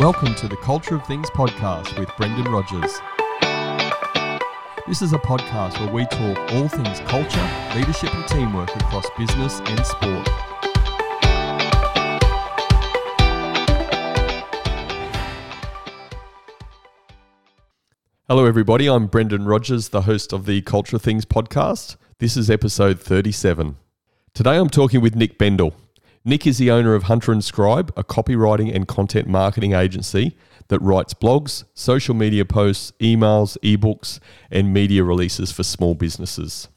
Welcome to the Culture of Things podcast with Brendan Rogers. This is a podcast where we talk all things culture, leadership, and teamwork across business and sport. Hello, everybody. I'm Brendan Rogers, the host of the Culture of Things podcast. This is episode 37. Today I'm talking with Nick Bendel. Nick is the owner of Hunter and Scribe, a copywriting and content marketing agency that writes blogs, social media posts, emails, ebooks, and media releases for small businesses.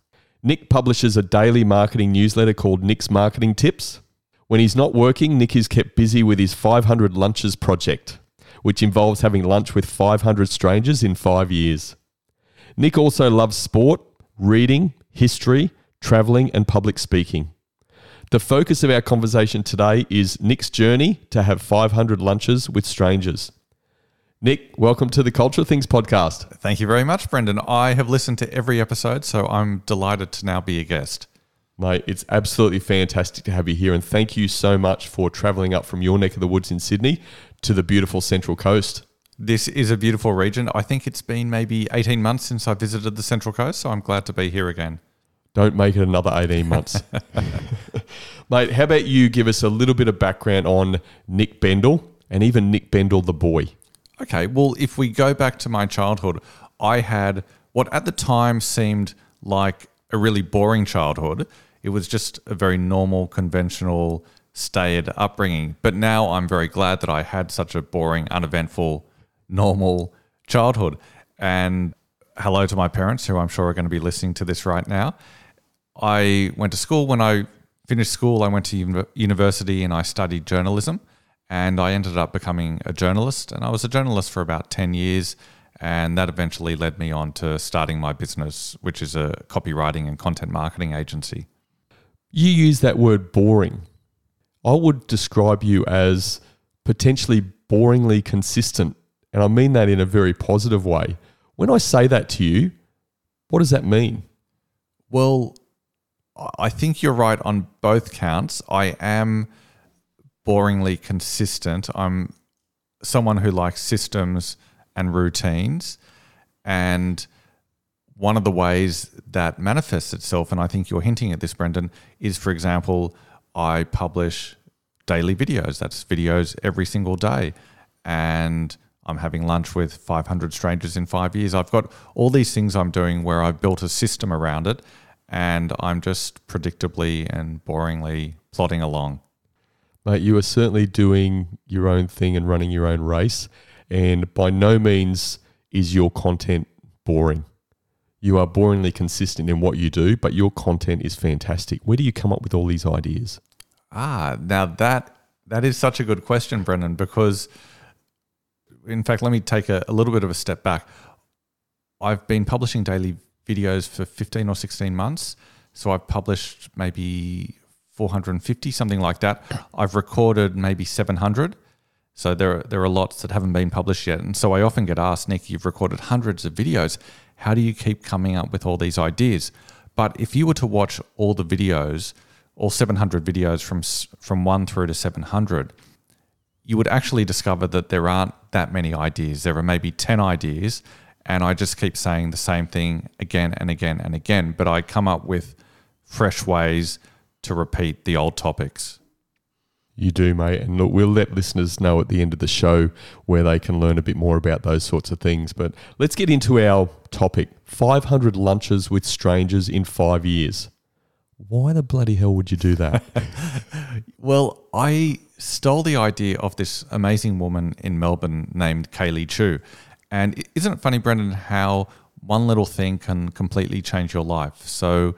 Nick publishes a daily marketing newsletter called Nick's Marketing Tips. When he's not working, Nick is kept busy with his 500 Lunches project, which involves having lunch with 500 strangers in five years. Nick also loves sport, reading, history, traveling, and public speaking. The focus of our conversation today is Nick's journey to have 500 lunches with strangers. Nick, welcome to the Culture Things podcast. Thank you very much, Brendan. I have listened to every episode, so I'm delighted to now be a guest. Mate, it's absolutely fantastic to have you here, and thank you so much for traveling up from your neck of the woods in Sydney to the beautiful Central Coast. This is a beautiful region. I think it's been maybe 18 months since I visited the Central Coast, so I'm glad to be here again. Don't make it another 18 months. Mate, how about you give us a little bit of background on Nick Bendel and even Nick Bendel the boy? Okay, well, if we go back to my childhood, I had what at the time seemed like a really boring childhood. It was just a very normal, conventional, staid upbringing. But now I'm very glad that I had such a boring, uneventful, normal childhood. And hello to my parents, who I'm sure are going to be listening to this right now. I went to school. When I finished school, I went to university and I studied journalism. And I ended up becoming a journalist. And I was a journalist for about 10 years. And that eventually led me on to starting my business, which is a copywriting and content marketing agency. You use that word boring. I would describe you as potentially boringly consistent. And I mean that in a very positive way. When I say that to you, what does that mean? Well, I think you're right on both counts. I am boringly consistent. I'm someone who likes systems and routines. And one of the ways that manifests itself, and I think you're hinting at this, Brendan, is for example, I publish daily videos. That's videos every single day. And I'm having lunch with 500 strangers in five years. I've got all these things I'm doing where I've built a system around it and I'm just predictably and boringly plodding along. Mate, you are certainly doing your own thing and running your own race. And by no means is your content boring. You are boringly consistent in what you do, but your content is fantastic. Where do you come up with all these ideas? Ah, now that that is such a good question, Brendan, because in fact, let me take a, a little bit of a step back. I've been publishing daily videos for 15 or 16 months. So I've published maybe 450, something like that. I've recorded maybe 700. So there, there are lots that haven't been published yet. And so I often get asked, Nick, you've recorded hundreds of videos. How do you keep coming up with all these ideas? But if you were to watch all the videos, all 700 videos from, from 1 through to 700, you would actually discover that there aren't that many ideas. There are maybe 10 ideas, and I just keep saying the same thing again and again and again. But I come up with fresh ways to repeat the old topics. You do, mate. And look, we'll let listeners know at the end of the show where they can learn a bit more about those sorts of things. But let's get into our topic 500 lunches with strangers in five years. Why the bloody hell would you do that? well, I stole the idea of this amazing woman in Melbourne named Kaylee Chu. And isn't it funny, Brendan, how one little thing can completely change your life? So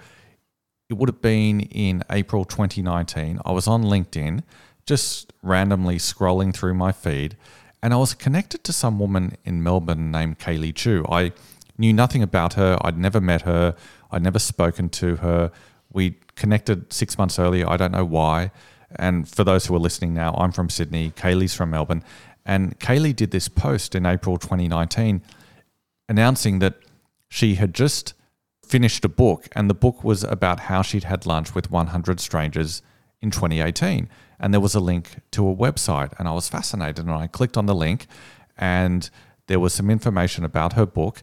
it would have been in April 2019. I was on LinkedIn, just randomly scrolling through my feed, and I was connected to some woman in Melbourne named Kaylee Chu. I knew nothing about her, I'd never met her, I'd never spoken to her. We connected six months earlier, I don't know why. And for those who are listening now, I'm from Sydney, Kaylee's from Melbourne. And Kaylee did this post in April 2019 announcing that she had just finished a book, and the book was about how she'd had lunch with 100 strangers in 2018. and there was a link to a website. And I was fascinated and I clicked on the link and there was some information about her book.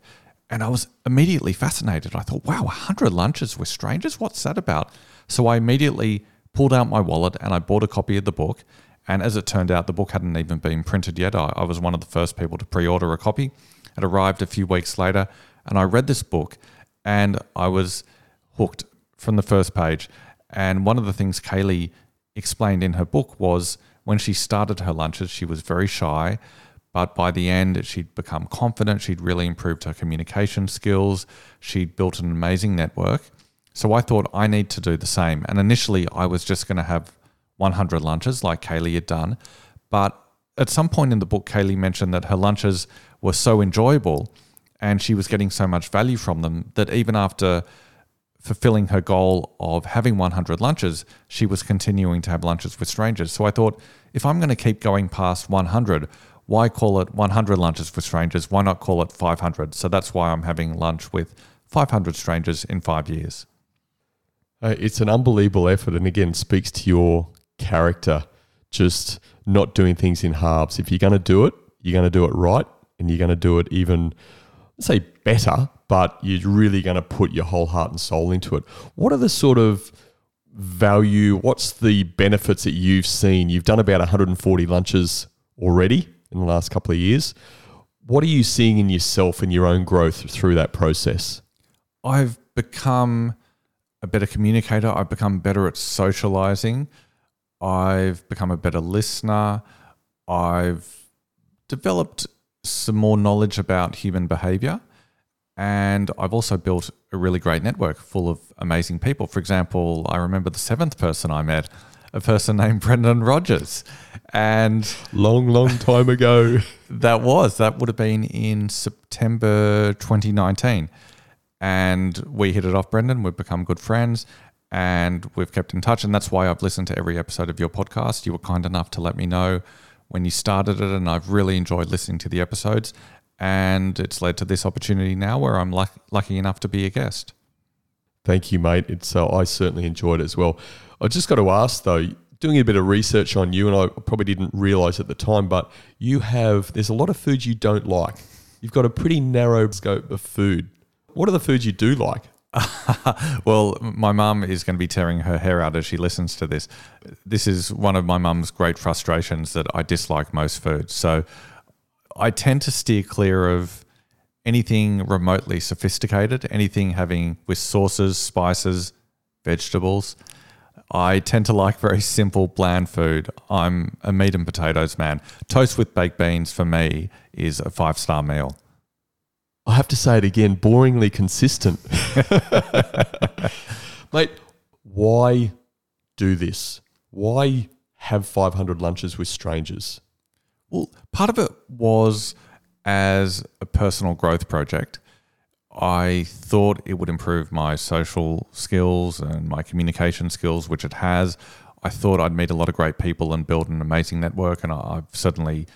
And I was immediately fascinated. I thought, wow, 100 lunches with strangers? What's that about? So I immediately pulled out my wallet and I bought a copy of the book. And as it turned out, the book hadn't even been printed yet. I, I was one of the first people to pre order a copy. It arrived a few weeks later, and I read this book and I was hooked from the first page. And one of the things Kaylee explained in her book was when she started her lunches, she was very shy. But by the end, she'd become confident. She'd really improved her communication skills. She'd built an amazing network. So I thought I need to do the same. And initially, I was just going to have 100 lunches like Kaylee had done. But at some point in the book, Kaylee mentioned that her lunches were so enjoyable and she was getting so much value from them that even after fulfilling her goal of having 100 lunches, she was continuing to have lunches with strangers. So I thought, if I'm going to keep going past 100, why call it 100 lunches with strangers? Why not call it 500? So that's why I'm having lunch with 500 strangers in five years. Uh, it's an unbelievable effort, and again, speaks to your character. Just not doing things in halves. If you're going to do it, you're going to do it right, and you're going to do it even, say, better. But you're really going to put your whole heart and soul into it. What are the sort of value? What's the benefits that you've seen? You've done about 140 lunches already in the last couple of years. What are you seeing in yourself and your own growth through that process? I've become a better communicator. I've become better at socializing. I've become a better listener. I've developed some more knowledge about human behavior. And I've also built a really great network full of amazing people. For example, I remember the seventh person I met, a person named Brendan Rogers. And long, long time ago. that was, that would have been in September 2019. And we hit it off, Brendan. We've become good friends and we've kept in touch. And that's why I've listened to every episode of your podcast. You were kind enough to let me know when you started it, and I've really enjoyed listening to the episodes. And it's led to this opportunity now where I'm luck- lucky enough to be a guest. Thank you, mate. It's uh, I certainly enjoyed it as well. I just got to ask though, doing a bit of research on you, and I probably didn't realize at the time, but you have there's a lot of foods you don't like. You've got a pretty narrow scope of food. What are the foods you do like? well, my mum is going to be tearing her hair out as she listens to this. This is one of my mum's great frustrations that I dislike most foods. So I tend to steer clear of anything remotely sophisticated, anything having with sauces, spices, vegetables. I tend to like very simple, bland food. I'm a meat and potatoes man. Toast with baked beans for me is a five star meal. I have to say it again, boringly consistent. Mate, why do this? Why have 500 lunches with strangers? Well, part of it was as a personal growth project. I thought it would improve my social skills and my communication skills, which it has. I thought I'd meet a lot of great people and build an amazing network, and I've certainly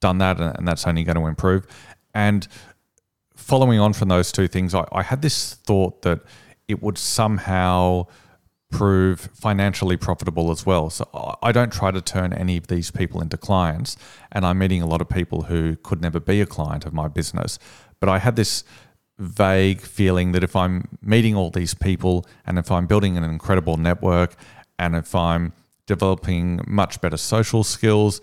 done that, and that's only going to improve. And following on from those two things, I, I had this thought that it would somehow prove financially profitable as well. So I don't try to turn any of these people into clients, and I'm meeting a lot of people who could never be a client of my business. But I had this vague feeling that if I'm meeting all these people and if I'm building an incredible network and if I'm developing much better social skills,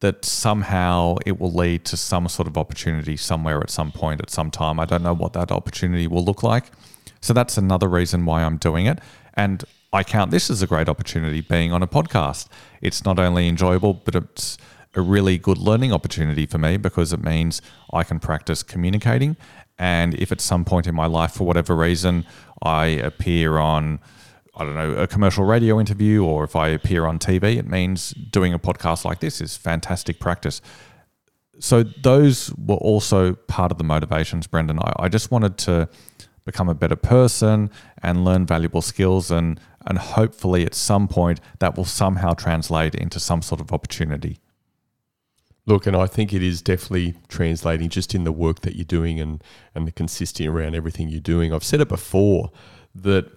that somehow it will lead to some sort of opportunity somewhere at some point at some time. I don't know what that opportunity will look like. So that's another reason why I'm doing it. And I count this as a great opportunity being on a podcast. It's not only enjoyable, but it's a really good learning opportunity for me because it means I can practice communicating. And if at some point in my life, for whatever reason, I appear on I don't know, a commercial radio interview or if I appear on TV, it means doing a podcast like this is fantastic practice. So those were also part of the motivations, Brendan. I, I just wanted to become a better person and learn valuable skills and and hopefully at some point that will somehow translate into some sort of opportunity. Look, and I think it is definitely translating just in the work that you're doing and and the consistency around everything you're doing. I've said it before that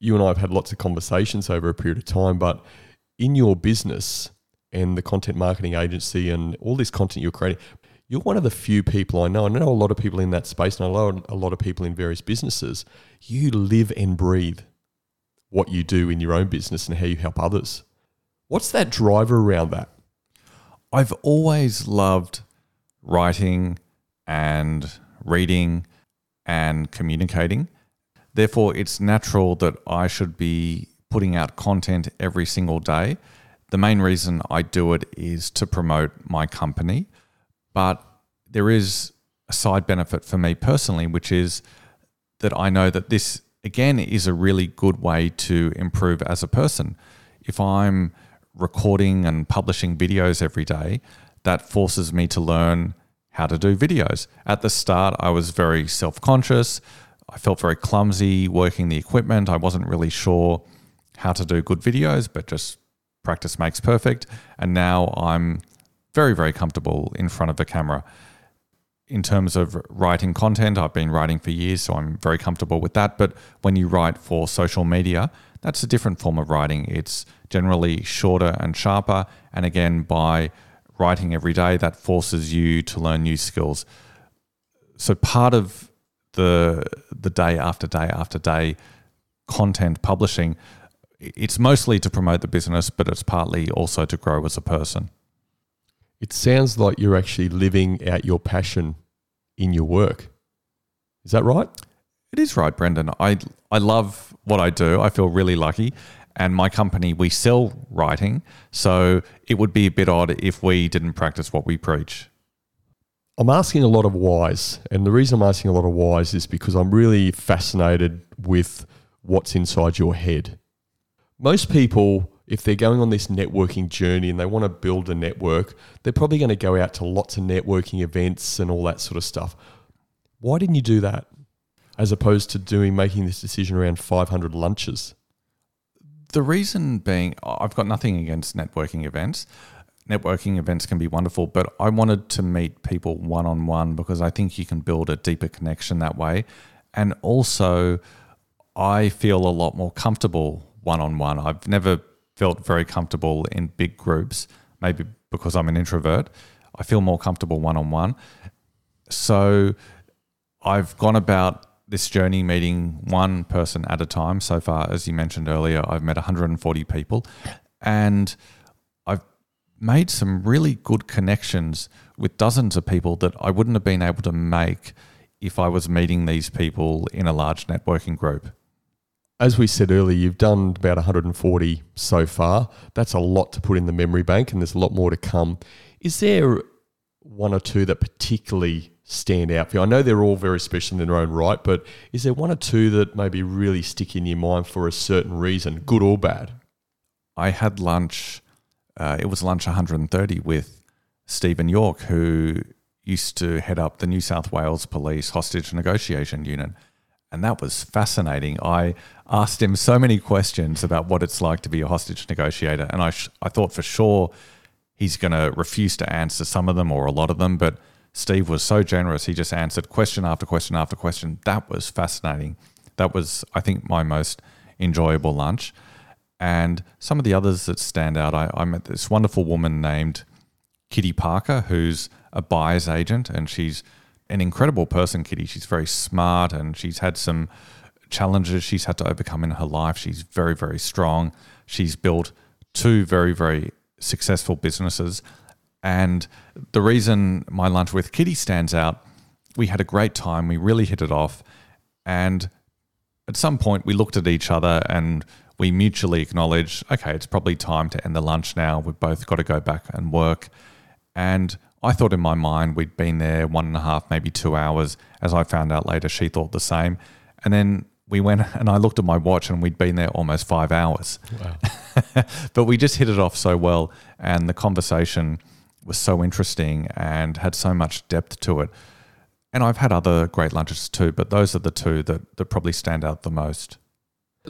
you and I have had lots of conversations over a period of time, but in your business and the content marketing agency and all this content you're creating, you're one of the few people I know. I know a lot of people in that space and I know a lot of people in various businesses. You live and breathe what you do in your own business and how you help others. What's that driver around that? I've always loved writing and reading and communicating. Therefore, it's natural that I should be putting out content every single day. The main reason I do it is to promote my company, but there is a side benefit for me personally, which is that I know that this, again, is a really good way to improve as a person. If I'm recording and publishing videos every day, that forces me to learn how to do videos. At the start, I was very self conscious. I felt very clumsy working the equipment. I wasn't really sure how to do good videos, but just practice makes perfect. And now I'm very, very comfortable in front of the camera. In terms of writing content, I've been writing for years, so I'm very comfortable with that. But when you write for social media, that's a different form of writing. It's generally shorter and sharper. And again, by writing every day, that forces you to learn new skills. So part of the the day after day after day content publishing, it's mostly to promote the business, but it's partly also to grow as a person. It sounds like you're actually living out your passion in your work. Is that right? It is right, Brendan. I I love what I do. I feel really lucky. And my company, we sell writing. So it would be a bit odd if we didn't practice what we preach. I'm asking a lot of whys. And the reason I'm asking a lot of whys is because I'm really fascinated with what's inside your head. Most people, if they're going on this networking journey and they want to build a network, they're probably going to go out to lots of networking events and all that sort of stuff. Why didn't you do that? as opposed to doing making this decision around 500 lunches? The reason being, I've got nothing against networking events. Networking events can be wonderful, but I wanted to meet people one on one because I think you can build a deeper connection that way. And also, I feel a lot more comfortable one on one. I've never felt very comfortable in big groups, maybe because I'm an introvert. I feel more comfortable one on one. So I've gone about this journey meeting one person at a time. So far, as you mentioned earlier, I've met 140 people and made some really good connections with dozens of people that I wouldn't have been able to make if I was meeting these people in a large networking group. As we said earlier, you've done about 140 so far. That's a lot to put in the memory bank, and there's a lot more to come. Is there one or two that particularly stand out for you? I know they're all very special in their own right, but is there one or two that maybe really stick in your mind for a certain reason, good or bad? I had lunch, uh, it was lunch 130 with Stephen York, who used to head up the New South Wales Police Hostage Negotiation Unit. And that was fascinating. I asked him so many questions about what it's like to be a hostage negotiator. And I, sh- I thought for sure he's going to refuse to answer some of them or a lot of them. But Steve was so generous. He just answered question after question after question. That was fascinating. That was, I think, my most enjoyable lunch. And some of the others that stand out, I, I met this wonderful woman named Kitty Parker, who's a buyer's agent, and she's an incredible person, Kitty. She's very smart and she's had some challenges she's had to overcome in her life. She's very, very strong. She's built two very, very successful businesses and the reason my lunch with Kitty stands out, we had a great time. We really hit it off. And at some point, we looked at each other and we mutually acknowledge, okay, it's probably time to end the lunch now. We've both got to go back and work. And I thought in my mind we'd been there one and a half, maybe two hours. As I found out later, she thought the same. And then we went and I looked at my watch and we'd been there almost five hours. Wow. but we just hit it off so well. And the conversation was so interesting and had so much depth to it. And I've had other great lunches too, but those are the two that, that probably stand out the most.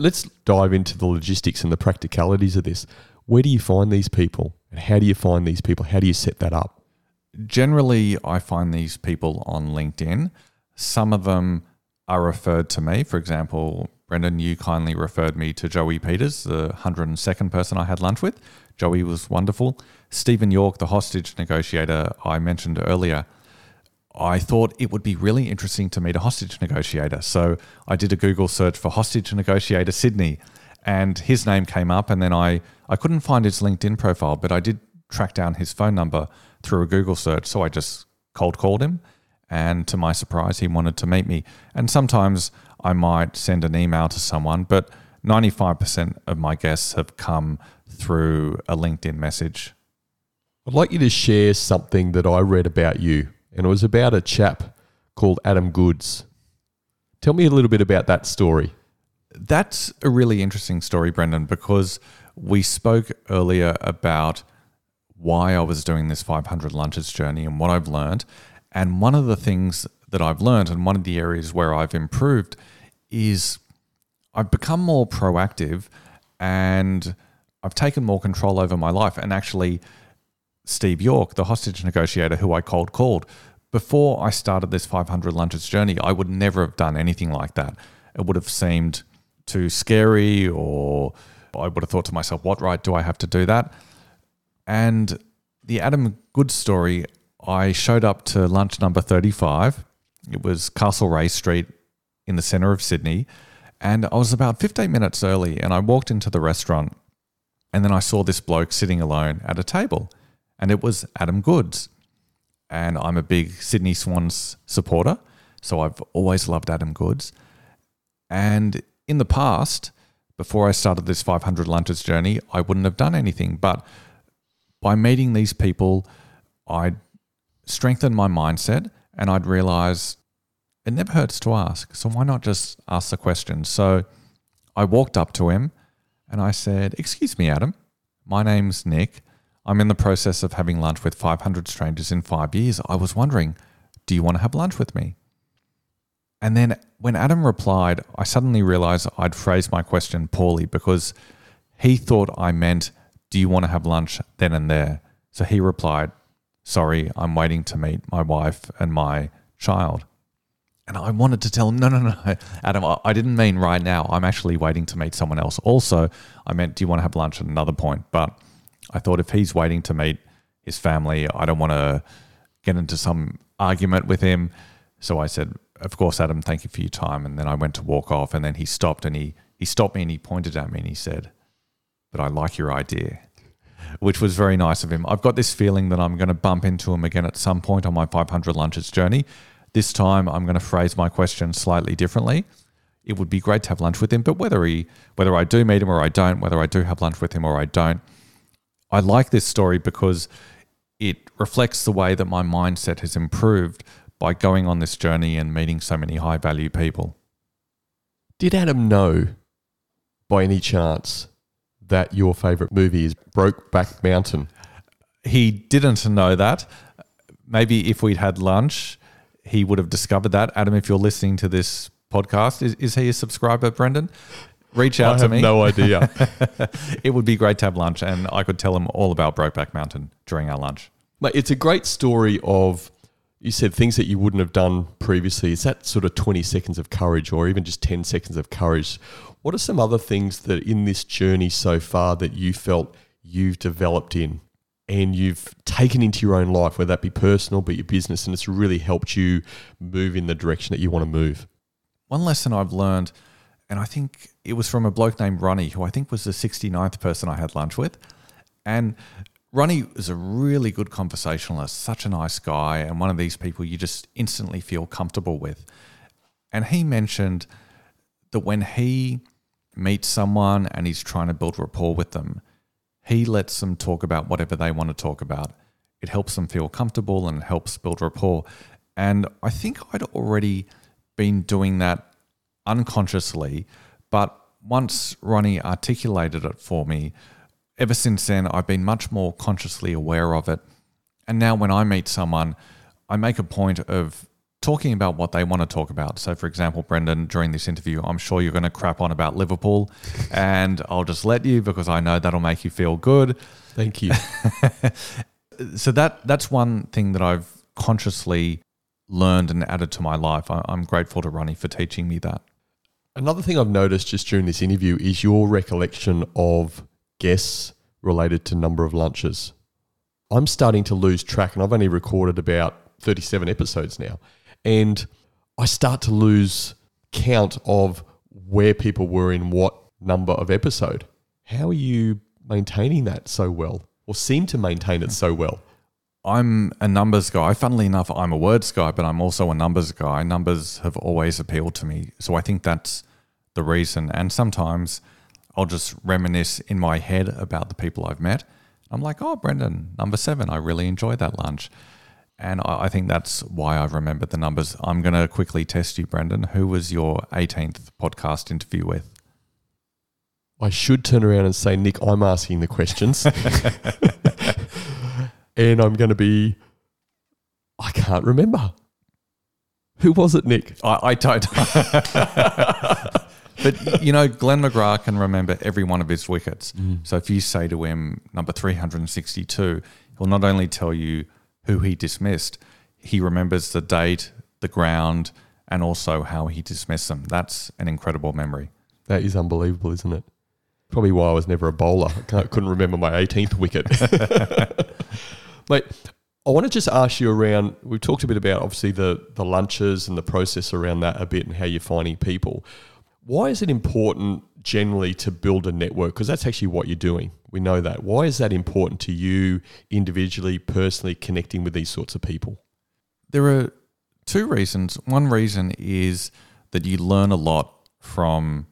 Let's dive into the logistics and the practicalities of this. Where do you find these people? And how do you find these people? How do you set that up? Generally, I find these people on LinkedIn. Some of them are referred to me. For example, Brendan, you kindly referred me to Joey Peters, the 102nd person I had lunch with. Joey was wonderful. Stephen York, the hostage negotiator I mentioned earlier, I thought it would be really interesting to meet a hostage negotiator. So I did a Google search for hostage negotiator Sydney, and his name came up. And then I, I couldn't find his LinkedIn profile, but I did track down his phone number through a Google search. So I just cold called him. And to my surprise, he wanted to meet me. And sometimes I might send an email to someone, but 95% of my guests have come through a LinkedIn message. I'd like you to share something that I read about you and it was about a chap called Adam Goodes. Tell me a little bit about that story. That's a really interesting story, Brendan, because we spoke earlier about why I was doing this 500 lunches journey and what I've learned. And one of the things that I've learned, and one of the areas where I've improved, is I've become more proactive and I've taken more control over my life. And actually, Steve York, the hostage negotiator who I cold called, before I started this 500 lunches journey, I would never have done anything like that. It would have seemed too scary, or I would have thought to myself, what right do I have to do that? And the Adam Goodes story, I showed up to lunch number 35. It was Castlereagh Street in the center of Sydney. And I was about 15 minutes early, and I walked into the restaurant, and then I saw this bloke sitting alone at a table and it was Adam Goodes. And I'm a big Sydney Swans supporter, so I've always loved Adam Goodes. And in the past, before I started this 500 lunches journey, I wouldn't have done anything. But by meeting these people, I'd strengthened my mindset and I'd realize it never hurts to ask. So why not just ask the question? So I walked up to him and I said, Excuse me, Adam, my name's Nick. I'm in the process of having lunch with 500 strangers in five years. I was wondering, do you want to have lunch with me? And then when Adam replied, I suddenly realized I'd phrased my question poorly because he thought I meant, Do you want to have lunch then and there? So he replied, Sorry, I'm waiting to meet my wife and my child. And I wanted to tell him, No, no, no, Adam, I didn't mean right now. I'm actually waiting to meet someone else. Also, I meant, Do you want to have lunch at another point? But I thought if he's waiting to meet his family, I don't want to get into some argument with him. So I said, Of course, Adam, thank you for your time. And then I went to walk off, and then he stopped and he, he stopped me and he pointed at me and he said, But I like your idea, which was very nice of him. I've got this feeling that I'm going to bump into him again at some point on my 500 lunches journey. This time, I'm going to phrase my question slightly differently. It would be great to have lunch with him, but whether he, whether I do meet him or I don't, whether I do have lunch with him or I don't, I like this story because it reflects the way that my mindset has improved by going on this journey and meeting so many high value people. Did Adam know by any chance that your favorite movie is Brokeback Mountain? He didn't know that. Maybe if we'd had lunch, he would have discovered that. Adam, if you're listening to this podcast, is, is he a subscriber, Brendan? Reach out I to me. No idea. it would be great to have lunch, and I could tell them all about Brokeback Mountain during our lunch. Mate, it's a great story of you said things that you wouldn't have done previously. It's that sort of 20 seconds of courage or even just 10 seconds of courage. What are some other things that in this journey so far that you felt you've developed in and you've taken into your own life, whether that be personal, but your business, and it's really helped you move in the direction that you want to move? One lesson I've learned – and I think it was from a bloke named Ronnie, who I think was the 69th person I had lunch with. And Ronnie is a really good conversationalist, such a nice guy, and one of these people you just instantly feel comfortable with. And he mentioned that when he meets someone and he's trying to build rapport with them, he lets them talk about whatever they want to talk about. It helps them feel comfortable and helps build rapport. And I think I'd already been doing that unconsciously. But once Ronnie articulated it for me, ever since then, I've been much more consciously aware of it. And now when I meet someone, I make a point of talking about what they want to talk about. So, for example, Brendan, during this interview, I'm sure you're going to crap on about Liverpool, and I'll just let you because I know that'll make you feel good. Thank you. so that that's one thing that I've consciously learned and added to my life. I, am grateful to Ronnie for teaching me that. Another thing I've noticed just during this interview is your recollection of guests related to number of lunches. I'm starting to lose track, and I've only recorded about 37 episodes now. And I start to lose count of where people were in what number of episode. How are you maintaining that so well, or seem to maintain it so well? I'm a numbers guy. Funnily enough, I'm a words guy, but I'm also a numbers guy. Numbers have always appealed to me. So I think that's the reason. And sometimes I'll just reminisce in my head about the people I've met. I'm like, oh, Brendan, number seven, I really enjoyed that lunch. And I think that's why I've remembered the numbers. I'm going to quickly test you, Brendan. Who was your 18th podcast interview with? I should turn around and say, Nick, I'm asking the questions. and I'm going to be, I can't remember. Who was it, Nick? I, I don't. but you know, Glenn McGrath can remember every one of his wickets. Mm. So if you say to him number 362, he'll not only tell you who he dismissed, he remembers the date, the ground, and also how he dismissed them. That's an incredible memory. That is unbelievable, isn't it? Probably why I was never a bowler. I couldn't remember my 18th wicket. Mate, I want to just ask you around. We've talked a bit about obviously the the lunches and the process around that a bit, and how you're finding people. Why is it important generally to build a network? Because that's actually what you're doing. We know that. Why is that important to you individually, personally, connecting with these sorts of people? There are two reasons. One reason is that you learn a lot from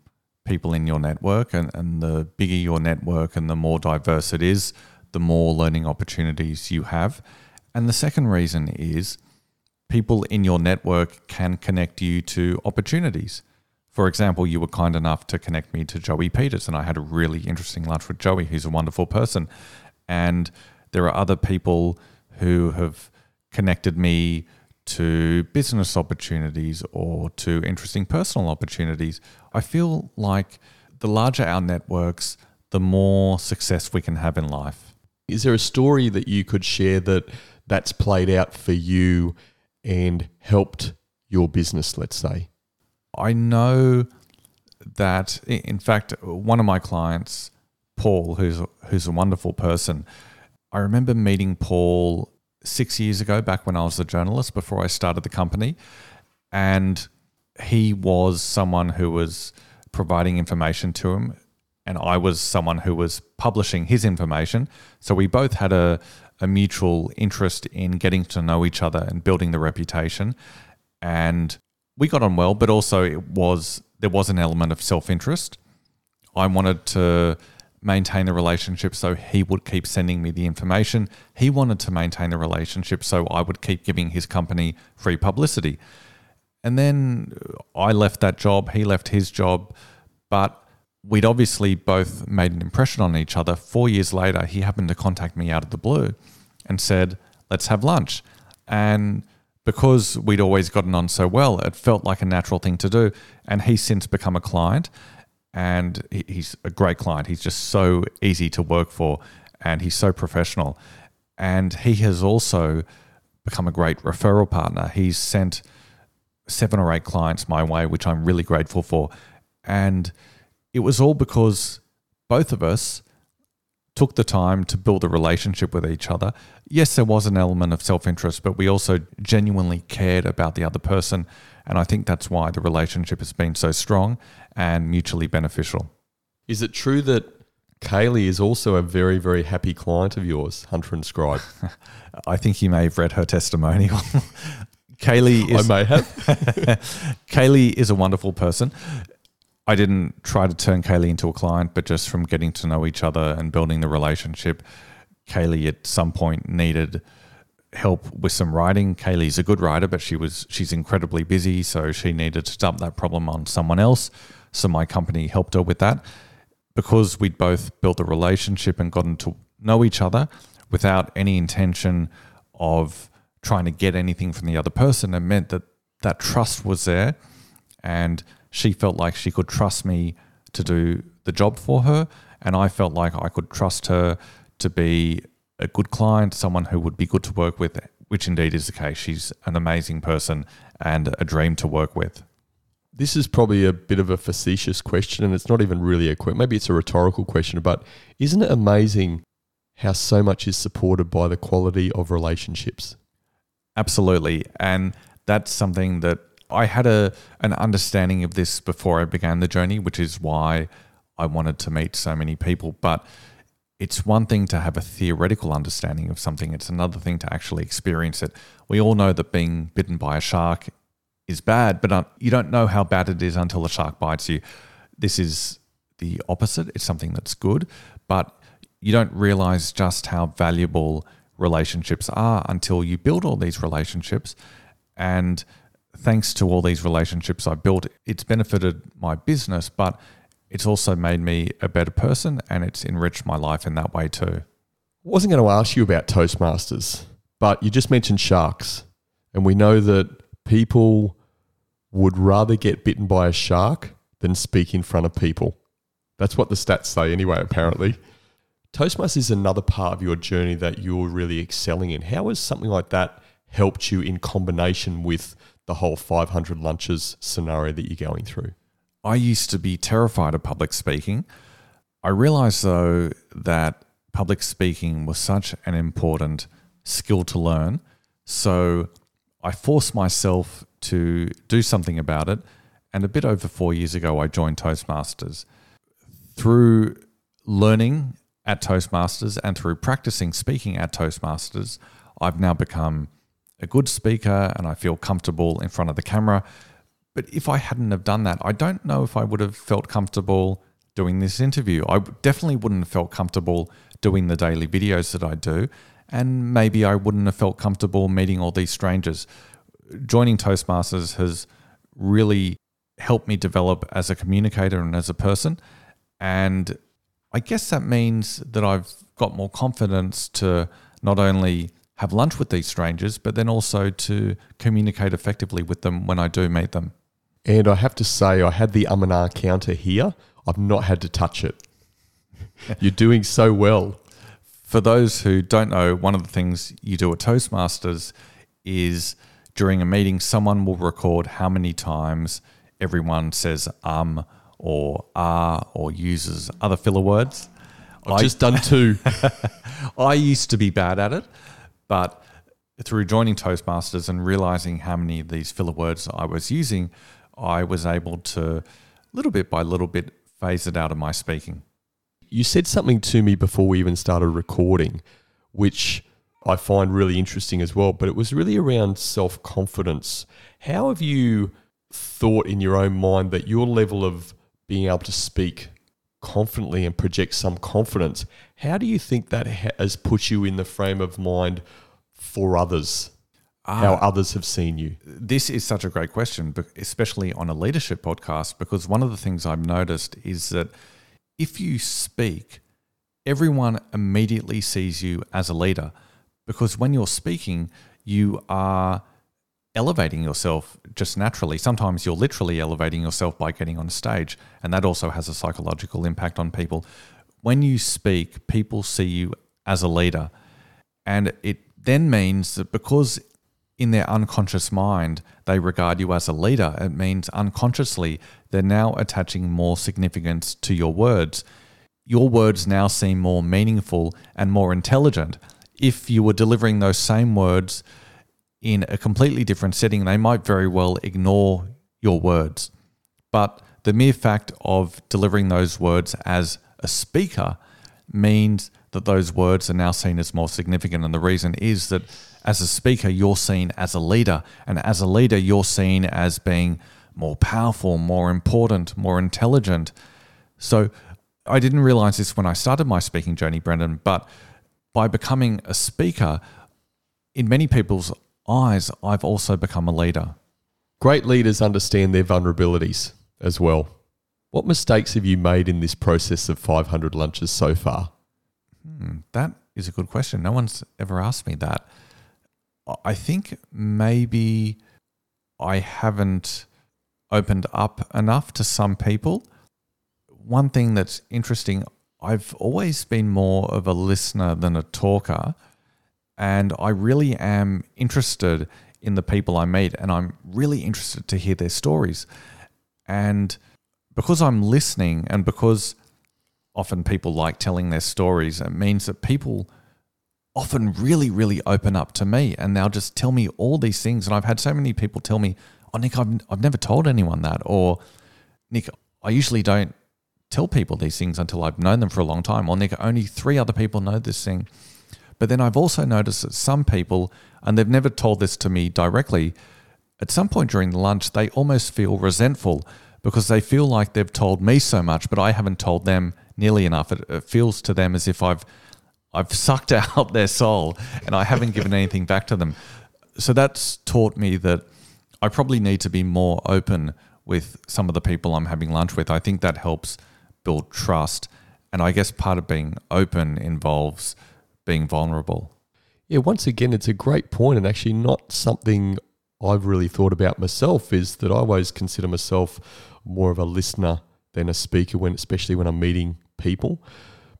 people in your network, and, and the bigger your network and the more diverse it is, the more learning opportunities you have. And the second reason is people in your network can connect you to opportunities. For example, you were kind enough to connect me to Joey Peters, and I had a really interesting lunch with Joey, who's a wonderful person. And there are other people who have connected me to business opportunities or to interesting personal opportunities. I feel like the larger our networks, the more success we can have in life. Is there a story that you could share that that's played out for you and helped your business, let's say? I know that, in fact, one of my clients, Paul, who's who's a wonderful person, I remember meeting Paul six years ago, back when I was a journalist before I started the company, and he was someone who was providing information to him and I was someone who was publishing his information. So we both had a, a mutual interest in getting to know each other and building the reputation. And we got on well, but also it was there was an element of self interest. I wanted to maintain the relationship so he would keep sending me the information. He wanted to maintain the relationship so I would keep giving his company free publicity. And then I left that job, he left his job, but we'd obviously both made an impression on each other. Four years later, he happened to contact me out of the blue and said, Let's have lunch. And because we'd always gotten on so well, it felt like a natural thing to do. And he's since become a client, and he's a great client. He's just so easy to work for, and he's so professional. And he has also become a great referral partner. He's sent seven or eight clients my way, which I'm really grateful for. And it was all because both of us took the time to build a relationship with each other. Yes, there was an element of self interest, but we also genuinely cared about the other person. And I think that's why the relationship has been so strong and mutually beneficial. Is it true that Kaylee is also a very, very happy client of yours, Hunter and Scribe? I think you may have read her testimonial. Kaylee is. I may have. Kaylee is a wonderful person. I didn't try to turn Kaylee into a client, but just from getting to know each other and building the relationship, Kaylee at some point needed help with some writing. Kaylee's a good writer, but she was she's incredibly busy, so she needed to dump that problem on someone else. So my company helped her with that. Because we'd both built a relationship and gotten to know each other without any intention of trying to get anything from the other person, it meant that that trust was there and she felt like she could trust me to do the job for her. And I felt like I could trust her to be a good client, someone who would be good to work with, which indeed is the case. She's an amazing person and a dream to work with. This is probably a bit of a facetious question, and it's not even really a question. Maybe it's a rhetorical question, but isn't it amazing how so much is supported by the quality of relationships? Absolutely. And that's something that I had a an understanding of this before I began the journey, which is why I wanted to meet so many people. But it's one thing to have a theoretical understanding of something, it's another thing to actually experience it. We all know that being bitten by a shark is bad, but you don't know how bad it is until the shark bites you. This is the opposite. It's something that's good, but you don't realize just how valuable relationships are until you build all these relationships. And thanks to all these relationships I built, it's benefited my business, but it's also made me a better person and it's enriched my life in that way too. I wasn't going to ask you about Toastmasters, but you just mentioned sharks. And we know that people would rather get bitten by a shark than speak in front of people. That's what the stats say, anyway, apparently. Toastmasters is another part of your journey that you're really excelling in. How has something like that helped you in combination with the whole 500 lunches scenario that you're going through? I used to be terrified of public speaking. I realized, though, that public speaking was such an important skill to learn. So I forced myself to do something about it. And a bit over four years ago, I joined Toastmasters. Through learning at Toastmasters and through practicing speaking at Toastmasters, I've now become a good speaker and I feel comfortable in front of the camera. But if I hadn't have done that, I don't know if I would have felt comfortable doing this interview. I definitely wouldn't have felt comfortable doing the daily videos that I do. And maybe I wouldn't have felt comfortable meeting all these strangers. Joining Toastmasters has really helped me develop as a communicator and as a person. And I guess that means that I've got more confidence to not only have lunch with these strangers, but then also to communicate effectively with them when I do meet them. And I have to say, I had the um and ah counter here. I've not had to touch it. You're doing so well. For those who don't know, one of the things you do at Toastmasters is during a meeting, someone will record how many times everyone says um or ah or uses other filler words. I've I, just done two. I used to be bad at it, but through joining Toastmasters and realizing how many of these filler words I was using, I was able to, little bit by little bit, phase it out of my speaking. You said something to me before we even started recording, which I find really interesting as well, but it was really around self confidence. How have you thought in your own mind that your level of being able to speak confidently and project some confidence. How do you think that has put you in the frame of mind for others? how ah. others have seen you? This is such a great question, especially on a leadership podcast, because one of the things I've noticed is that if you speak, everyone immediately sees you as a leader. Because when you're speaking, you are elevating yourself just naturally. Sometimes you're literally elevating yourself by getting on stage, and that also has a psychological impact on people. When you speak, people see you as a leader, and it then means that because in their unconscious mind they regard you as a leader, it means unconsciously they're now attaching more significance to your words. Your words now seem more meaningful and more intelligent. If you were delivering those same words in a completely different setting, they might very well ignore your words. But the mere fact of delivering those words as a speaker means that those words are now seen as more significant. And the reason is that as a speaker, you're seen as a leader. And as a leader, you're seen as being more powerful, more important, more intelligent. So I didn't realize this when I started my speaking journey, Brendan, but by becoming a speaker, in many people's eyes, I've also become a leader. Great leaders understand their vulnerabilities as well. What mistakes have you made in this process of 500 lunches so far? Hmm, that is a good question. No one's ever asked me that. I think maybe I haven't opened up enough to some people. One thing that's interesting, I've always been more of a listener than a talker. And I really am interested in the people I meet and I'm really interested to hear their stories. And because I'm listening and because often people like telling their stories, it means that people often really, really open up to me and they'll just tell me all these things. And I've had so many people tell me, Oh, Nick, I've, I've never told anyone that. Or, Nick, I usually don't tell people these things until I've known them for a long time. Or, Nick, only three other people know this thing. But then I've also noticed that some people, and they've never told this to me directly, at some point during lunch, they almost feel resentful because they feel like they've told me so much, but I haven't told them nearly enough. It, it feels to them as if I've I've sucked out their soul and I haven't given anything back to them. So that's taught me that I probably need to be more open with some of the people I'm having lunch with. I think that helps build trust. And I guess part of being open involves being vulnerable. Yeah, once again, it's a great point and actually not something I've really thought about myself is that I always consider myself more of a listener than a speaker when especially when I'm meeting people.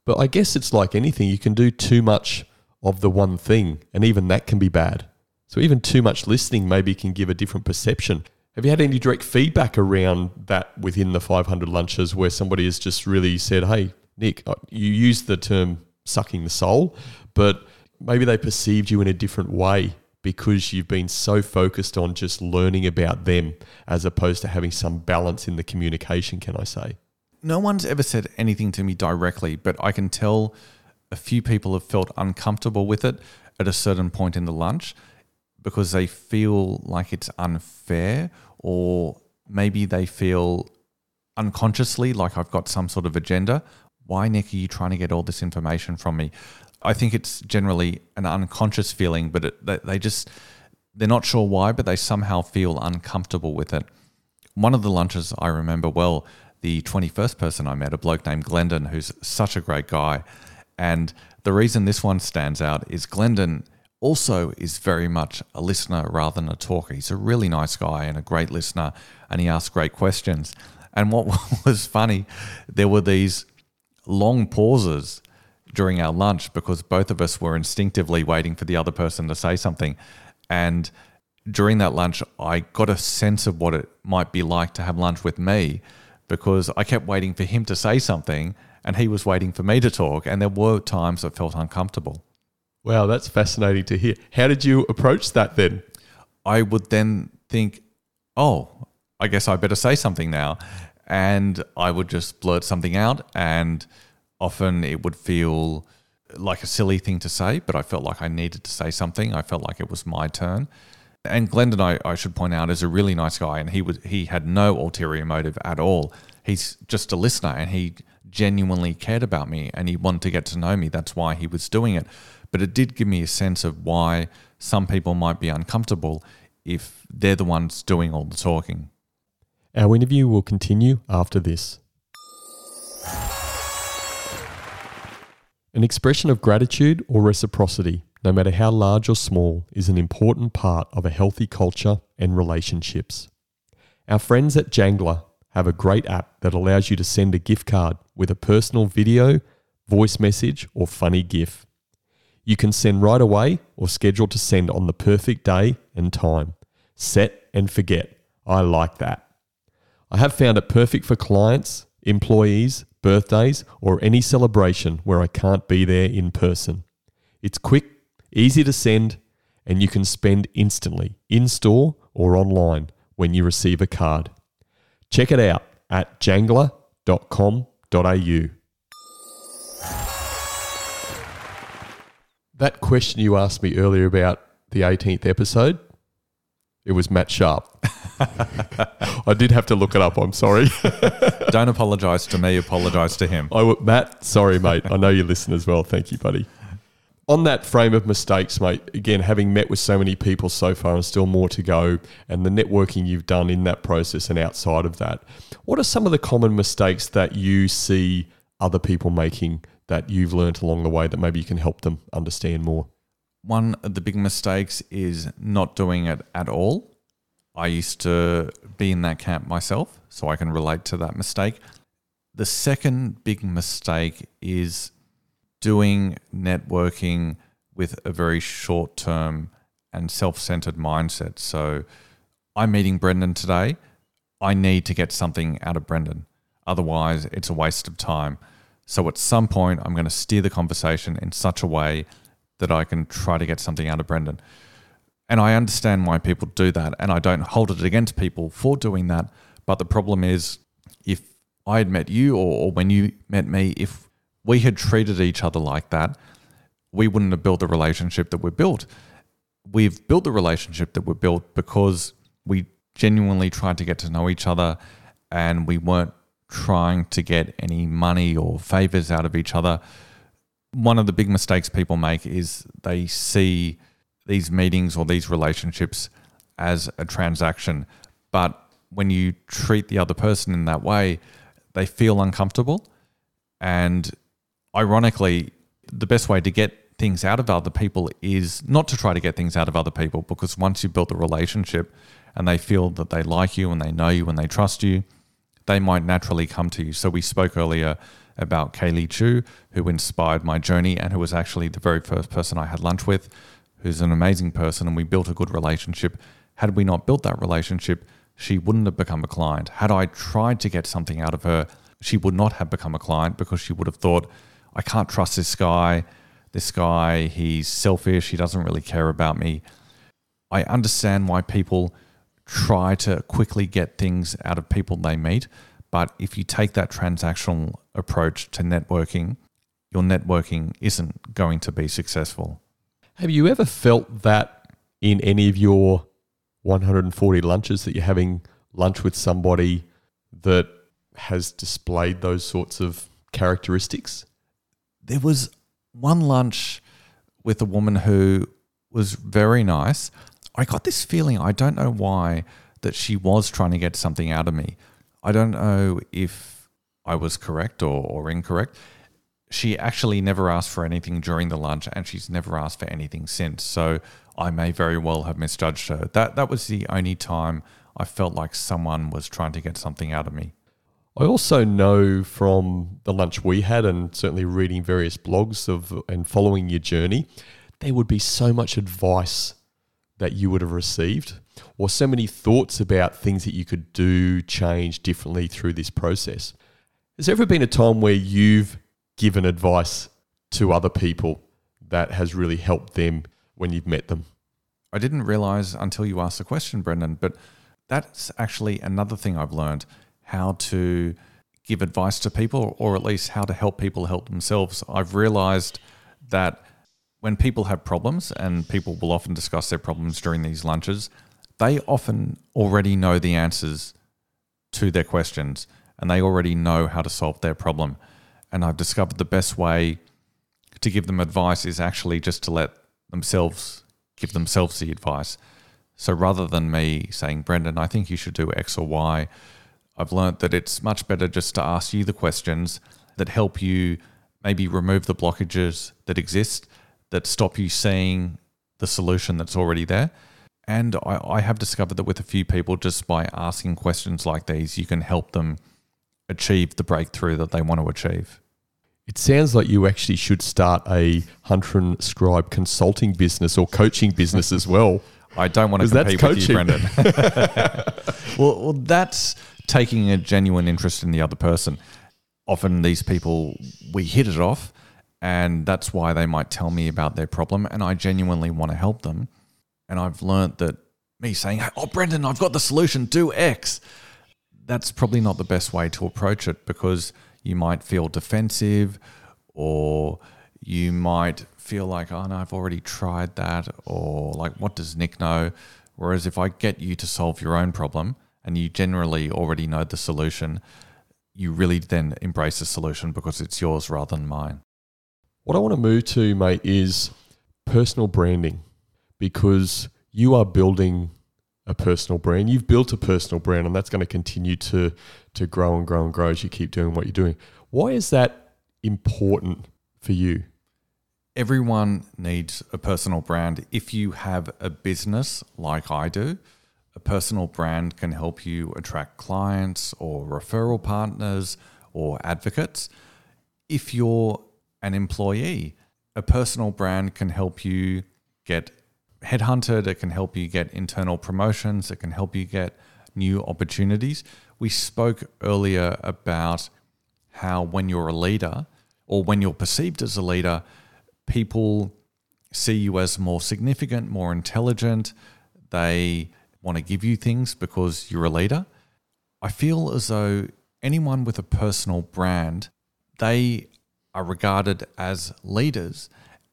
But I guess it's like anything, you can do too much of the one thing, and even that can be bad. So even too much listening maybe can give a different perception. Have you had any direct feedback around that within the 500 lunches where somebody has just really said, hey, Nick, uh, you used the term sucking the soul, but maybe they perceived you in a different way because you've been so focused on just learning about them as opposed to having some balance in the communication, can I say? no one's ever said anything to me directly, but I can tell a few people have felt uncomfortable with it at a certain point in the lunch because they feel like it's unfair or maybe they feel unconsciously like I've got some sort of agenda. Why, Nick, are you trying to get all this information from me? I think it's generally an unconscious feeling, but it, they just, they're not sure why, but they somehow feel uncomfortable with it. One of the lunches I remember well, the 21st person I met, a bloke named Glendon, who's such a great guy. And the reason this one stands out is Glendon also is very much a listener rather than a talker. He's a really nice guy and a great listener, and he asks great questions. And what was funny, there were these long pauses during our lunch because both of us were instinctively waiting for the other person to say something. And during that lunch, I got a sense of what it might be like to have lunch with me because I kept waiting for him to say something and he was waiting for me to talk. And there were times I felt uncomfortable. Wow, that's fascinating to hear. How did you approach that then? I would then think, oh, I guess I better say something now. And I would just blurt something out. And often it would feel like a silly thing to say, but I felt like I needed to say something. I felt like it was my turn. And Glendon, I, I should point out, is a really nice guy, and he was he had no ulterior motive at all. He's just a listener, and he genuinely cared about me, and he wanted to get to know me. That's why he was doing it. But it did give me a sense of why some people might be uncomfortable if they're the ones doing all the talking. Our interview will continue after this. An expression of gratitude or reciprocity no matter how large or small, is an important part of a healthy culture and relationships. Our friends at Jangler have a great app that allows you to send a gift card with a personal video, voice message, or funny GIF. You can send right away or schedule to send on the perfect day and time. Set and forget. I like that. I have found it perfect for clients, employees, birthdays, or any celebration where I can't be there in person. It's quick easy to send, and you can spend instantly in store or online when you receive a card. Check it out at jangler.com.au. That question you asked me earlier about the 18th episode, it was Matt Sharp. I did have to look it up. I'm sorry. Don't apologize to me. Apologize to him. I, Matt, sorry, mate. I know you listen as well. Thank you, buddy on that frame of mistakes, mate, again, having met with so many people so far and still more to go, and the networking you've done in that process and outside of that, what are some of the common mistakes that you see other people making that you've learned along the way that maybe you can help them understand more? One of the big mistakes is not doing it at all. I used to be in that camp myself, so I can relate to that mistake. The second big mistake is doing networking with a very short term and self centered mindset. So I'm meeting Brendan today. I need to get something out of Brendan. Otherwise, it's a waste of time. So at some point, I'm going to steer the conversation in such a way that I can try to get something out of Brendan. And I understand why people do that. And I don't hold it against people for doing that. But the problem is, if I had met you or, or when you met me, if we had treated each other like that, we wouldn't have built the relationship that we built. We've built the relationship that we built because we genuinely tried to get to know each other and we weren't trying to get any money or favors out of each other. One of the big mistakes people make is they see these meetings or these relationships as a transaction. But when you treat the other person in that way, they feel uncomfortable. And ironically, the best way to get things out of other people is not to try to get things out of other people because once you've built a relationship and they feel that they like you and they know you and they trust you, they might naturally come to you. So we spoke earlier about Kaylee Chu, who inspired my journey and who was actually the very first person I had lunch with, who's an amazing person, and we built a good relationship. Had we not built that relationship, she wouldn't have become a client. Had I tried to get something out of her, she would not have become a client because she would have thought, I can't trust this guy. This guy, he's selfish. He doesn't really care about me. I understand why people try to quickly get things out of people they meet. But if you take that transactional approach to networking, your networking isn't going to be successful. Have you ever felt that in any of your 140 lunches that you're having lunch with somebody that has displayed those sorts of characteristics? There was one lunch with a woman who was very nice. I got this feeling, I don't know why, that she was trying to get something out of me. I don't know if I was correct or, or incorrect. She actually never asked for anything during the lunch and she's never asked for anything since. So I may very well have misjudged her. That that was the only time I felt like someone was trying to get something out of me. I also know from the lunch we had and certainly reading various blogs of and following your journey, there would be so much advice that you would have received or so many thoughts about things that you could do, change differently through this process. Has there ever been a time where you've given advice to other people that has really helped them when you've met them? I didn't realize until you asked the question, Brendan, but that's actually another thing I've learned how to give advice to people or at least how to help people help themselves. I've realized that when people have problems, and people will often discuss their problems during these lunches, they often already know the answers to their questions and they already know how to solve their problem. And I've discovered the best way to give them advice is actually just to let themselves give themselves the advice. So rather than me saying, Brendan, I think you should do X or Y, I've learned that it's much better just to ask you the questions that help you maybe remove the blockages that exist that stop you seeing the solution that's already there. And I, I have discovered that with a few people, just by asking questions like these, you can help them achieve the breakthrough that they want to achieve. It sounds like you actually should start a Hunter and Scribe consulting business or coaching business as well. I don't want to compete with you, Brendan. well, well, that's taking a genuine interest in the other person. Often these people, we hit it off, and that's why they might tell me about their problem, and I genuinely want to help them. And I've learnt that me saying, "Oh, Brendan, I've got the solution. Do X," that's probably not the best way to approach it because you might feel defensive or you might feel like, oh no, I've already tried that, or like, what does Nick know? Whereas if I get you to solve your own problem and you generally already know the solution, you really then embrace the solution because it's yours rather than mine. What I want to move to, mate, is personal branding because you are building a personal brand. You've built a personal brand, and that's going to continue to to grow and grow and grow as you keep doing what you're doing. Why is that important for you? Everyone needs a personal brand. If you have a business like I do, a personal brand can help you attract clients or referral partners or advocates. If you're an employee, a personal brand can help you get headhunted, it can help you get internal promotions, it can help you get new opportunities. We spoke earlier about how when you're a leader or when you're perceived as a leader, people see you as more significant, more intelligent. They want to give you things because you're a leader. I feel as though anyone with a personal brand, they are regarded as leaders,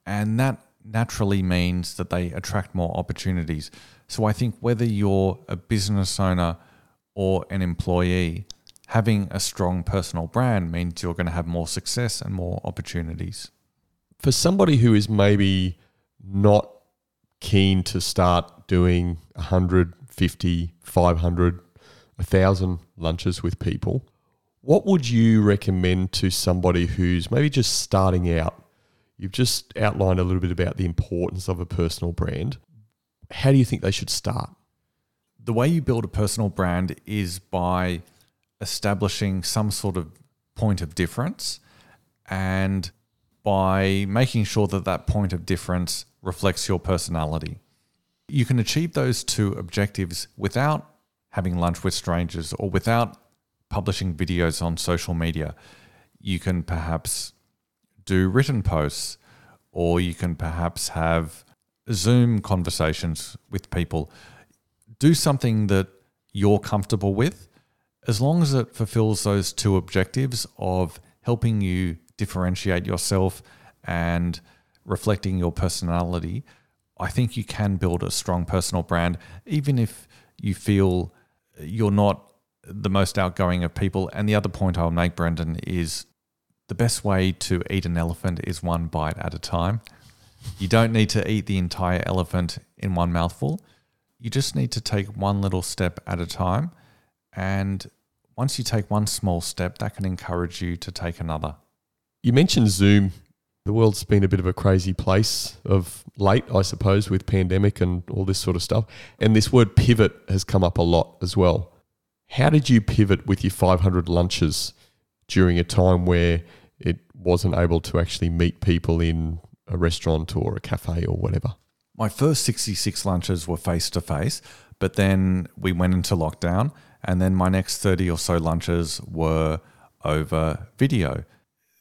and that naturally means that they attract more opportunities. So I think whether you're a business owner or an employee, having a strong personal brand means you're going to have more success and more opportunities. For somebody who is maybe not keen to start doing 150, 500, 1,000 lunches with people, what would you recommend to somebody who's maybe just starting out? You've just outlined a little bit about the importance of a personal brand. How do you think they should start? The way you build a personal brand is by establishing some sort of point of difference and by making sure that that point of difference reflects your personality. You can achieve those two objectives without having lunch with strangers or without publishing videos on social media. You can perhaps do written posts or you can perhaps have Zoom conversations with people. Do something that you're comfortable with as long as it fulfills those two objectives of helping you differentiate yourself and reflecting your personality, I think you can build a strong personal brand, even if you feel you're not the most outgoing of people. And the other point I'll make, Brendan, is the best way to eat an elephant is one bite at a time. You don't need to eat the entire elephant in one mouthful. You just need to take one little step at a time. And once you take one small step, that can encourage you to take another. You mentioned Zoom. The world's been a bit of a crazy place of late, I suppose, with pandemic and all this sort of stuff. And this word pivot has come up a lot as well. How did you pivot with your 500 lunches during a time where it wasn't able to actually meet people in a restaurant or a cafe or whatever? My first 66 lunches were face to face, but then we went into lockdown and then my next 30 or so lunches were over video.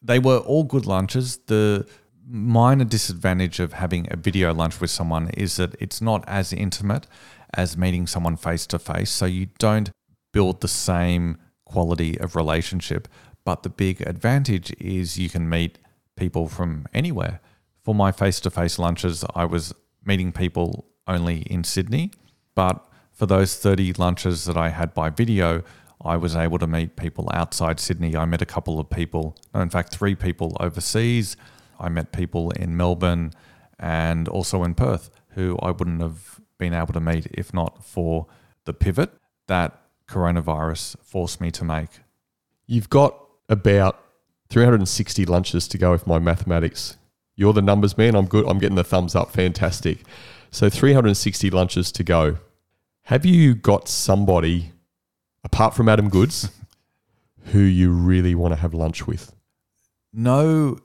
They were all good lunches. The minor disadvantage of having a video lunch with someone is that it's not as intimate as meeting someone face to face. So you don't build the same quality of relationship. But the big advantage is you can meet people from anywhere. For my face to face lunches, I was meeting people only in Sydney. But for those 30 lunches that I had by video, I was able to meet people outside Sydney. I met a couple of people, in fact, three people overseas. I met people in Melbourne and also in Perth who I wouldn't have been able to meet if not for the pivot that coronavirus forced me to make. You've got about 360 lunches to go if my mathematics. You're the numbers man. I'm good. I'm getting the thumbs up. Fantastic. So 360 lunches to go. Have you got somebody, apart from Adam Goodes who you really want to have lunch with? No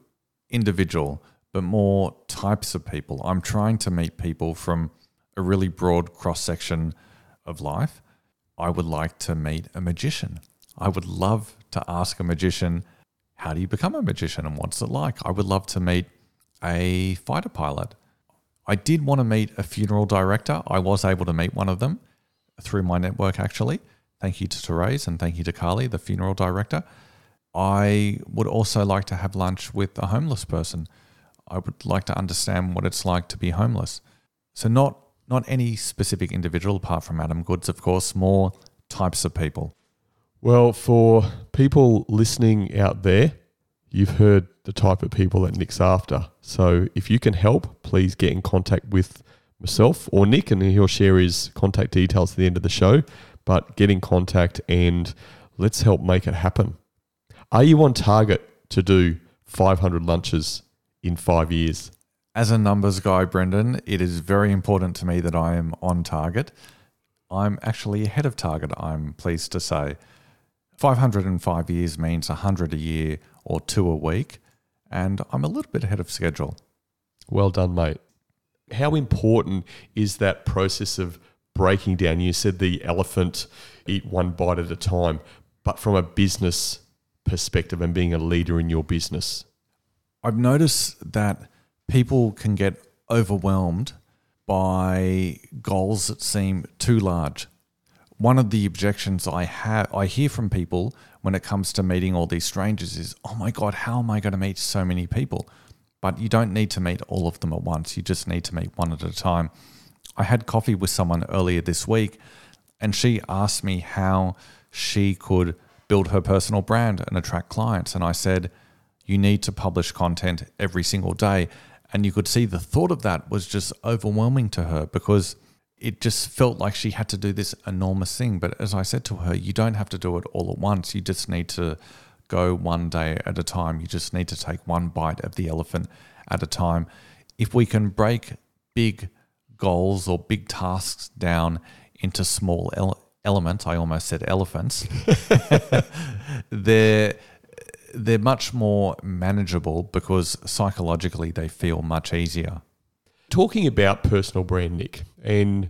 individual, but more types of people. I'm trying to meet people from a really broad cross section of life. I would like to meet a magician. I would love to ask a magician, how do you become a magician and what's it like? I would love to meet a fighter pilot. I did want to meet a funeral director. I was able to meet one of them through my network, actually. Thank you to Therese and thank you to Carly, the funeral director. I would also like to have lunch with a homeless person. I would like to understand what it's like to be homeless. So, not, not any specific individual apart from Adam Goodes, of course, more types of people. Well, for people listening out there, you've heard the type of people that Nick's after. So if you can help, please get in contact with myself or Nick, and he'll share his contact details at the end of the show. But get in contact and let's help make it happen. Are you on target to do 500 lunches in five years? As a numbers guy, Brendan, it is very important to me that I am on target. I'm actually ahead of target, I'm pleased to say. 505 years means 100 a year or two a week, and I'm a little bit ahead of schedule. Well done, mate how important is that process of breaking down, you said the elephant eat one bite at a time, but from a business perspective and being a leader in your business? I've noticed that people can get overwhelmed by goals that seem too large. One of the objections I have I hear from people when it comes to meeting all these strangers is, "Oh my god, how am I going to meet so many people?" But you don't need to meet all of them at once. You just need to meet one at a time. I had coffee with someone earlier this week and she asked me how she could build her personal brand and attract clients and I said, "You need to publish content every single day." And you could see the thought of that was just overwhelming to her because it just felt like she had to do this enormous thing. But as I said to her, you don't have to do it all at once. You just need to go one day at a time. You just need to take one bite of the elephant at a time. If we can break big goals or big tasks down into small ele- elements, I almost said elephants, they're they're much more manageable because psychologically they feel much easier. Talking about personal brand, Nick, and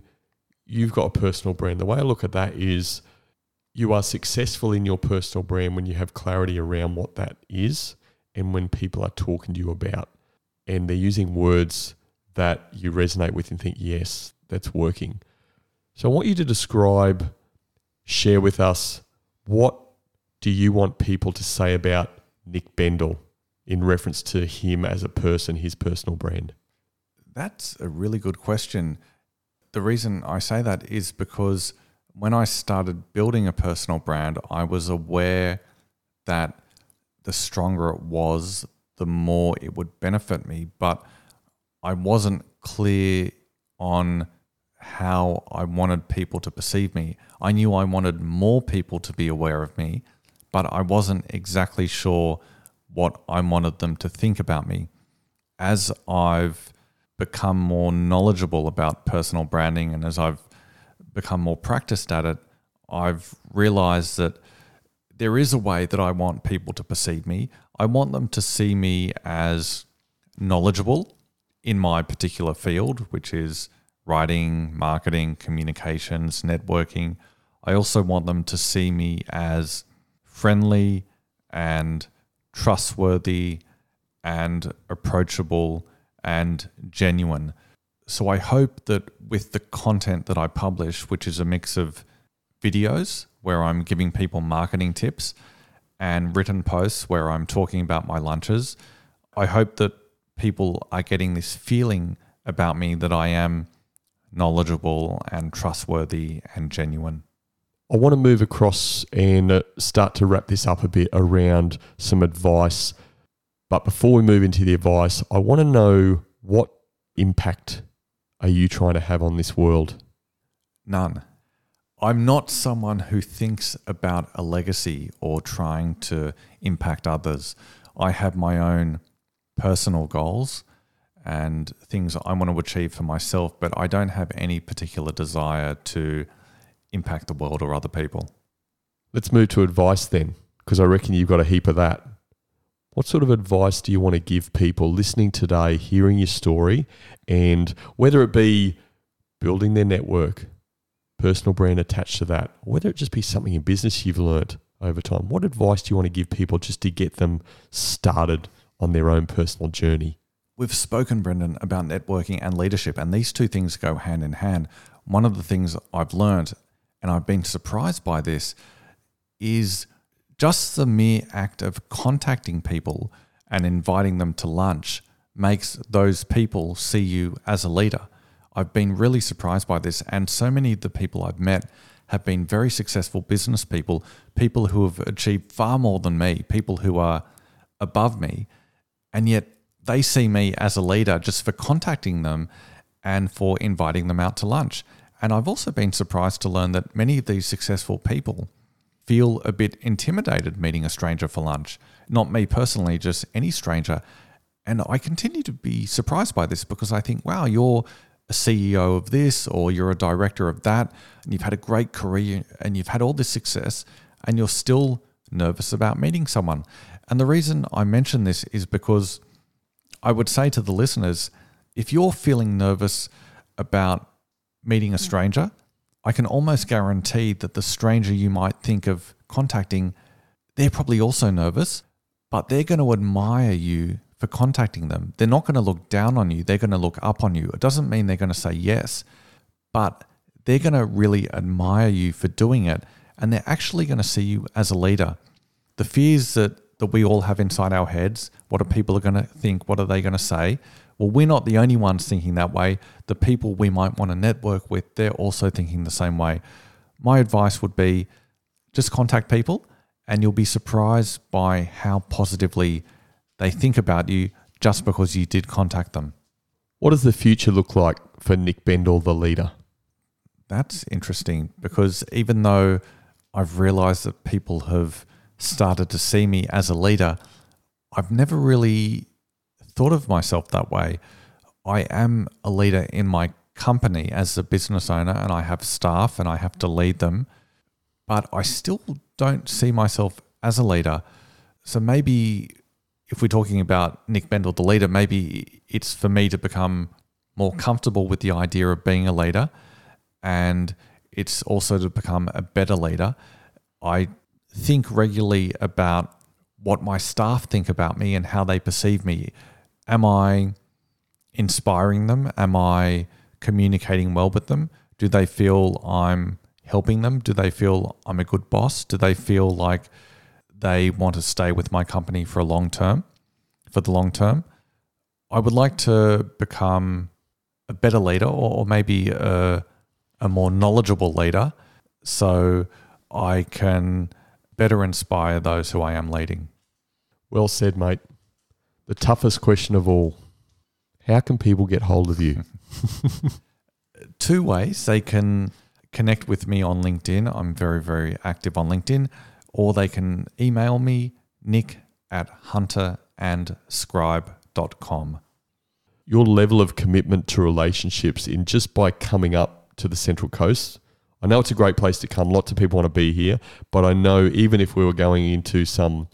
you've got a personal brand. The way I look at that is you are successful in your personal brand when you have clarity around what that is and when people are talking to you about and they're using words that you resonate with and think, yes, that's working. So I want you to describe, share with us what do you want people to say about Nick Bendel in reference to him as a person, his personal brand? That's a really good question. The reason I say that is because when I started building a personal brand, I was aware that the stronger it was, the more it would benefit me. But I wasn't clear on how I wanted people to perceive me. I knew I wanted more people to be aware of me, but I wasn't exactly sure what I wanted them to think about me. As I've become more knowledgeable about personal branding and as I've become more practiced at it, I've realized that there is a way that I want people to perceive me. I want them to see me as knowledgeable in my particular field, which is writing, marketing, communications, networking. I also want them to see me as friendly and trustworthy and approachable and genuine. So I hope that with the content that I publish, which is a mix of videos where I'm giving people marketing tips and written posts where I'm talking about my lunches, I hope that people are getting this feeling about me that I am knowledgeable and trustworthy and genuine. I want to move across and start to wrap this up a bit around some advice. But before we move into the advice, I want to know what impact are you trying to have on this world? None. I'm not someone who thinks about a legacy or trying to impact others. I have my own personal goals and things I want to achieve for myself, but I don't have any particular desire to impact the world or other people. Let's move to advice then, because I reckon you've got a heap of that. What sort of advice do you want to give people listening today, hearing your story, and whether it be building their network, personal brand attached to that, whether it just be something in business you've learned over time? What advice do you want to give people just to get them started on their own personal journey? We've spoken, Brendan, about networking and leadership, and these two things go hand in hand. One of the things I've learned, and I've been surprised by this, is just the mere act of contacting people and inviting them to lunch makes those people see you as a leader. I've been really surprised by this, and so many of the people I've met have been very successful business people, people who have achieved far more than me, people who are above me, and yet they see me as a leader just for contacting them and for inviting them out to lunch. And I've also been surprised to learn that many of these successful people feel a bit intimidated meeting a stranger for lunch. Not me personally, just any stranger. And I continue to be surprised by this because I think, wow, you're a CEO of this or you're a director of that, and you've had a great career and you've had all this success, and you're still nervous about meeting someone. And the reason I mention this is because I would say to the listeners if you're feeling nervous about meeting a mm. stranger, I can almost guarantee that the stranger you might think of contacting, they're probably also nervous, but they're going to admire you for contacting them. They're not going to look down on you, they're going to look up on you. It doesn't mean they're going to say yes, but they're going to really admire you for doing it and they're actually going to see you as a leader. The fears that, that we all have inside our heads what are people going to think? What are they going to say? Well, we're not the only ones thinking that way. The people we might want to network with, they're also thinking the same way. My advice would be just contact people and you'll be surprised by how positively they think about you just because you did contact them. What does the future look like for Nick Bendel, the leader? That's interesting because even though I've realized that people have started to see me as a leader, I've never really thought of myself that way. I am a leader in my company as a business owner and I have staff and I have to lead them, but I still don't see myself as a leader. So maybe if we're talking about Nick Bendel, the leader, maybe it's for me to become more comfortable with the idea of being a leader and it's also to become a better leader. I think regularly about what my staff think about me and how they perceive me. Am I inspiring them? Am I communicating well with them? Do they feel I'm helping them? Do they feel I'm a good boss? Do they feel like they want to stay with my company for a long term, for the long term? I would like to become a better leader or, maybe a, a more knowledgeable leader so I can better inspire those who I am leading. Well said, mate. The toughest question of all how can people get hold of you? Two ways. They can connect with me on LinkedIn. I'm very, very active on LinkedIn. Or they can email me, nick at hunterandscribe.com. Your level of commitment to relationships in just by coming up to the Central Coast. I know it's a great place to come. Lots of people want to be here, but I know even if we were going into some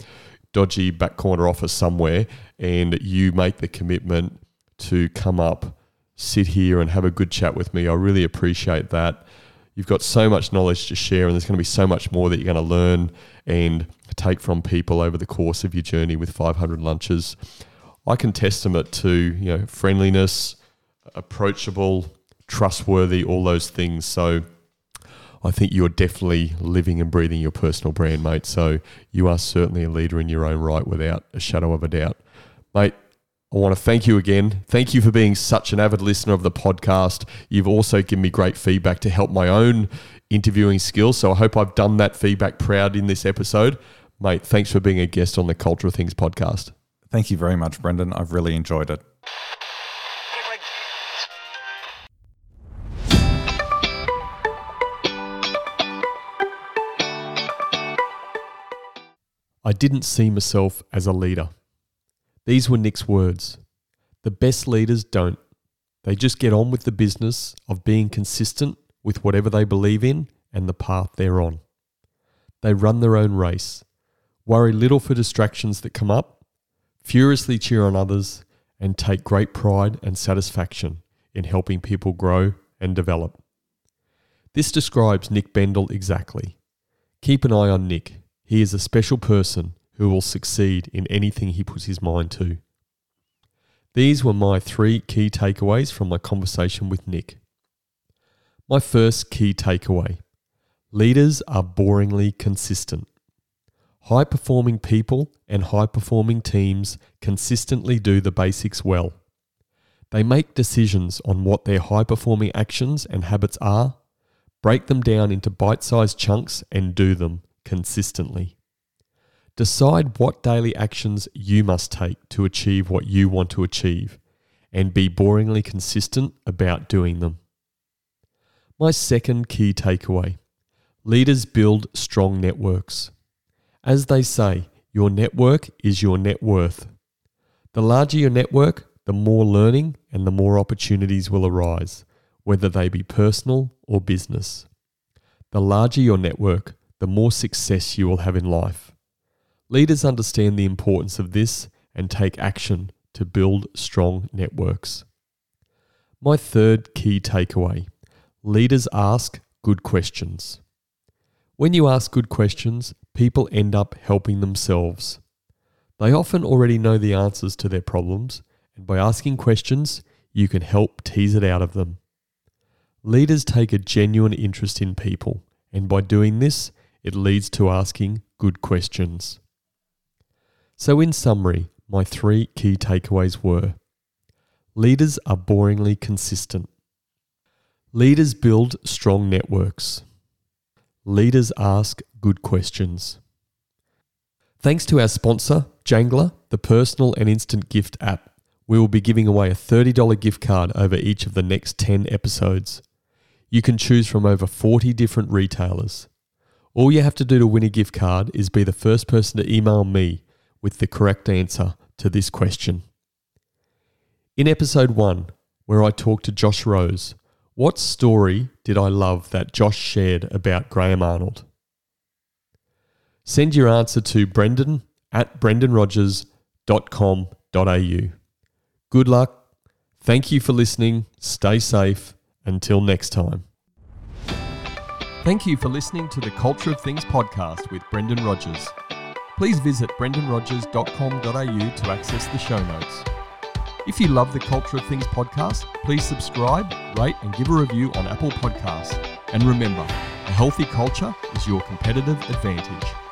dodgy back corner office somewhere and you make the commitment to come up, sit here and have a good chat with me, I really appreciate that. You've got so much knowledge to share, and there's going to be so much more that you're going to learn and take from people over the course of your journey with 500 lunches. I can testament to you know friendliness, approachable, trustworthy, all those things. So I think you're definitely living and breathing your personal brand, mate. So you are certainly a leader in your own right without a shadow of a doubt. Mate, I want to thank you again. Thank you for being such an avid listener of the podcast. You've also given me great feedback to help my own interviewing skills. So I hope I've done that feedback proud in this episode. Mate, thanks for being a guest on the Culture of Things podcast. Thank you very much, Brendan. I've really enjoyed it. I didn't see myself as a leader. These were Nick's words. The best leaders don't. They just get on with the business of being consistent with whatever they believe in and the path they're on. They run their own race, worry little for distractions that come up, furiously cheer on others, and take great pride and satisfaction in helping people grow and develop. This describes Nick Bendel exactly. Keep an eye on Nick he is a special person who will succeed in anything he puts his mind to. These were my three key takeaways from my conversation with Nick. My first key takeaway leaders are boringly consistent. High performing people and high performing teams consistently do the basics well. They make decisions on what their high performing actions and habits are, break them down into bite sized chunks, and do them consistently. Decide what daily actions you must take to achieve what you want to achieve and be boringly consistent about doing them. My second key takeaway leaders build strong networks. As they say, your network is your net worth. The larger your network, the more learning and the more opportunities will arise, whether they be personal or business. The larger your network, the more success you will have in life. Leaders understand the importance of this and take action to build strong networks. My third key takeaway leaders ask good questions. When you ask good questions, people end up helping themselves. They often already know the answers to their problems, and by asking questions, you can help tease it out of them. Leaders take a genuine interest in people, and by doing this, it leads to asking good questions. So, in summary, my three key takeaways were Leaders are boringly consistent. Leaders build strong networks. Leaders ask good questions. Thanks to our sponsor, Jangler, the personal and instant gift app, we will be giving away a $30 gift card over each of the next 10 episodes. You can choose from over 40 different retailers. All you have to do to win a gift card is be the first person to email me with the correct answer to this question. In episode 1, where I talked to Josh Rose, what story did I love that Josh shared about Graham Arnold? Send your answer to brendan at brendanrogers.com.au. Good luck. Thank you for listening. Stay safe. Until next time. Thank you for listening to the Culture of Things podcast with Brendan Rogers. Please visit brendanrogers.com.au to access the show notes. If you love the Culture of Things podcast, please subscribe, rate, and give a review on Apple Podcasts. And remember, a healthy culture is your competitive advantage.